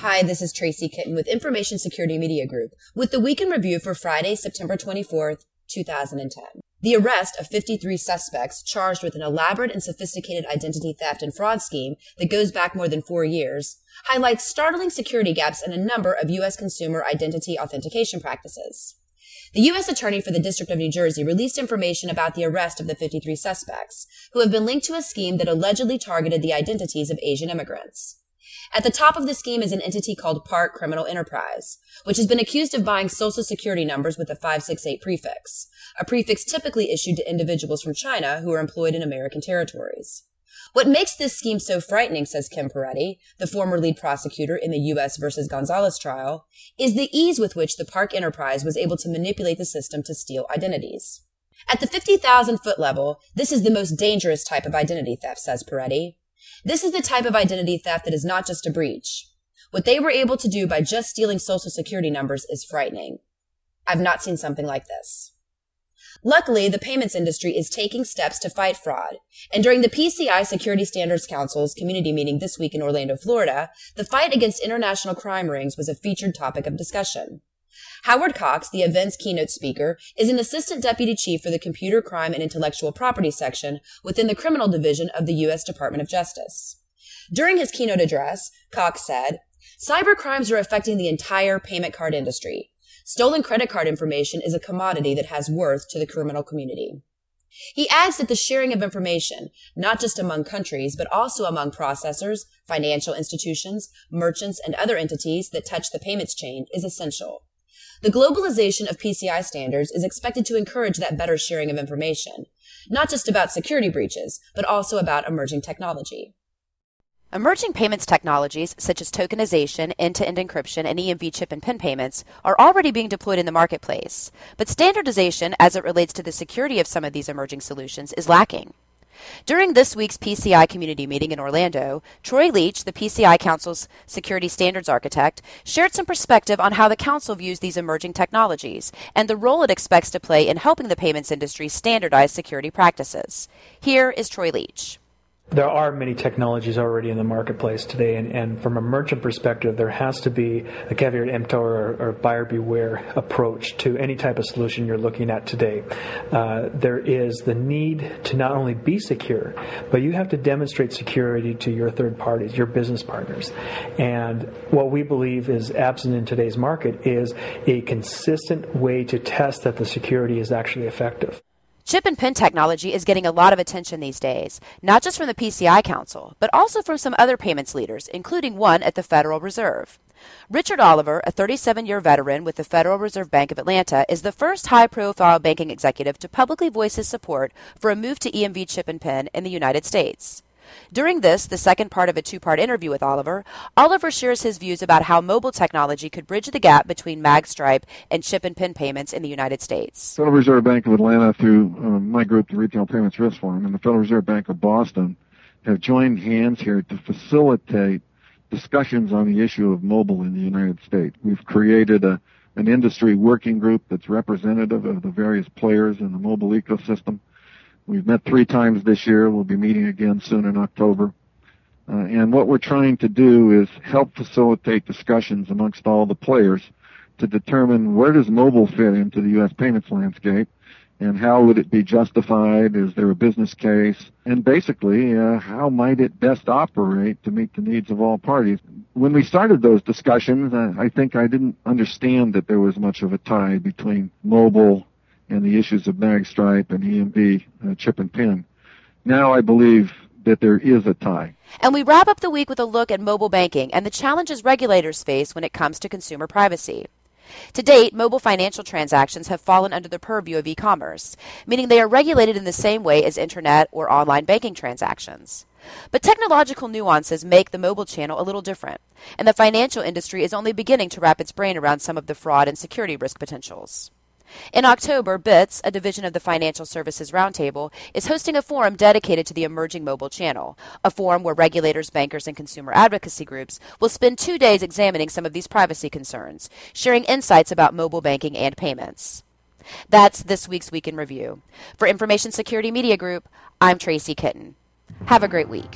Hi, this is Tracy Kitten with Information Security Media Group with the Week in Review for Friday, September 24th, 2010. The arrest of 53 suspects charged with an elaborate and sophisticated identity theft and fraud scheme that goes back more than four years highlights startling security gaps in a number of U.S. consumer identity authentication practices. The U.S. Attorney for the District of New Jersey released information about the arrest of the 53 suspects, who have been linked to a scheme that allegedly targeted the identities of Asian immigrants. At the top of the scheme is an entity called Park Criminal Enterprise, which has been accused of buying social security numbers with a 568 prefix, a prefix typically issued to individuals from China who are employed in American territories. What makes this scheme so frightening, says Kim Peretti, the former lead prosecutor in the U.S. versus Gonzalez trial, is the ease with which the Park Enterprise was able to manipulate the system to steal identities. At the 50,000 foot level, this is the most dangerous type of identity theft, says Peretti. This is the type of identity theft that is not just a breach. What they were able to do by just stealing social security numbers is frightening. I've not seen something like this. Luckily, the payments industry is taking steps to fight fraud. And during the PCI Security Standards Council's community meeting this week in Orlando, Florida, the fight against international crime rings was a featured topic of discussion. Howard Cox, the event's keynote speaker, is an assistant deputy chief for the Computer Crime and Intellectual Property section within the Criminal Division of the U.S. Department of Justice. During his keynote address, Cox said, Cyber crimes are affecting the entire payment card industry. Stolen credit card information is a commodity that has worth to the criminal community. He adds that the sharing of information, not just among countries, but also among processors, financial institutions, merchants, and other entities that touch the payments chain is essential. The globalization of PCI standards is expected to encourage that better sharing of information, not just about security breaches, but also about emerging technology. Emerging payments technologies such as tokenization, end-to-end encryption, and EMV chip and PIN payments are already being deployed in the marketplace, but standardization as it relates to the security of some of these emerging solutions is lacking. During this week's PCI community meeting in Orlando, Troy Leach, the PCI Council's security standards architect, shared some perspective on how the Council views these emerging technologies and the role it expects to play in helping the payments industry standardize security practices. Here is Troy Leach there are many technologies already in the marketplace today, and, and, from a merchant perspective, there has to be a caveat emptor or, or, buyer beware approach to any type of solution you're looking at today. Uh, there is the need to not only be secure, but you have to demonstrate security to your third parties, your business partners. And what we believe is absent in today's market is a consistent way to test that the security is actually effective. Chip and pin technology is getting a lot of attention these days, not just from the PCI Council, but also from some other payments leaders, including one at the Federal Reserve. Richard Oliver, a 37 year veteran with the Federal Reserve Bank of Atlanta, is the first high profile banking executive to publicly voice his support for a move to EMV chip and pin in the United States. During this, the second part of a two part interview with Oliver, Oliver shares his views about how mobile technology could bridge the gap between MagStripe and chip and pin payments in the United States. Federal Reserve Bank of Atlanta, through uh, my group, the Retail Payments Risk Forum, and the Federal Reserve Bank of Boston, have joined hands here to facilitate discussions on the issue of mobile in the United States. We've created a, an industry working group that's representative of the various players in the mobile ecosystem. We've met three times this year. We'll be meeting again soon in October. Uh, and what we're trying to do is help facilitate discussions amongst all the players to determine where does mobile fit into the U.S. payments landscape and how would it be justified? Is there a business case? And basically, uh, how might it best operate to meet the needs of all parties? When we started those discussions, uh, I think I didn't understand that there was much of a tie between mobile and the issues of MagStripe and EMV uh, chip and pin. Now I believe that there is a tie. And we wrap up the week with a look at mobile banking and the challenges regulators face when it comes to consumer privacy. To date, mobile financial transactions have fallen under the purview of e commerce, meaning they are regulated in the same way as internet or online banking transactions. But technological nuances make the mobile channel a little different, and the financial industry is only beginning to wrap its brain around some of the fraud and security risk potentials. In October, BITS, a division of the Financial Services Roundtable, is hosting a forum dedicated to the emerging mobile channel, a forum where regulators, bankers, and consumer advocacy groups will spend two days examining some of these privacy concerns, sharing insights about mobile banking and payments. That's this week's Week in Review. For Information Security Media Group, I'm Tracy Kitten. Have a great week.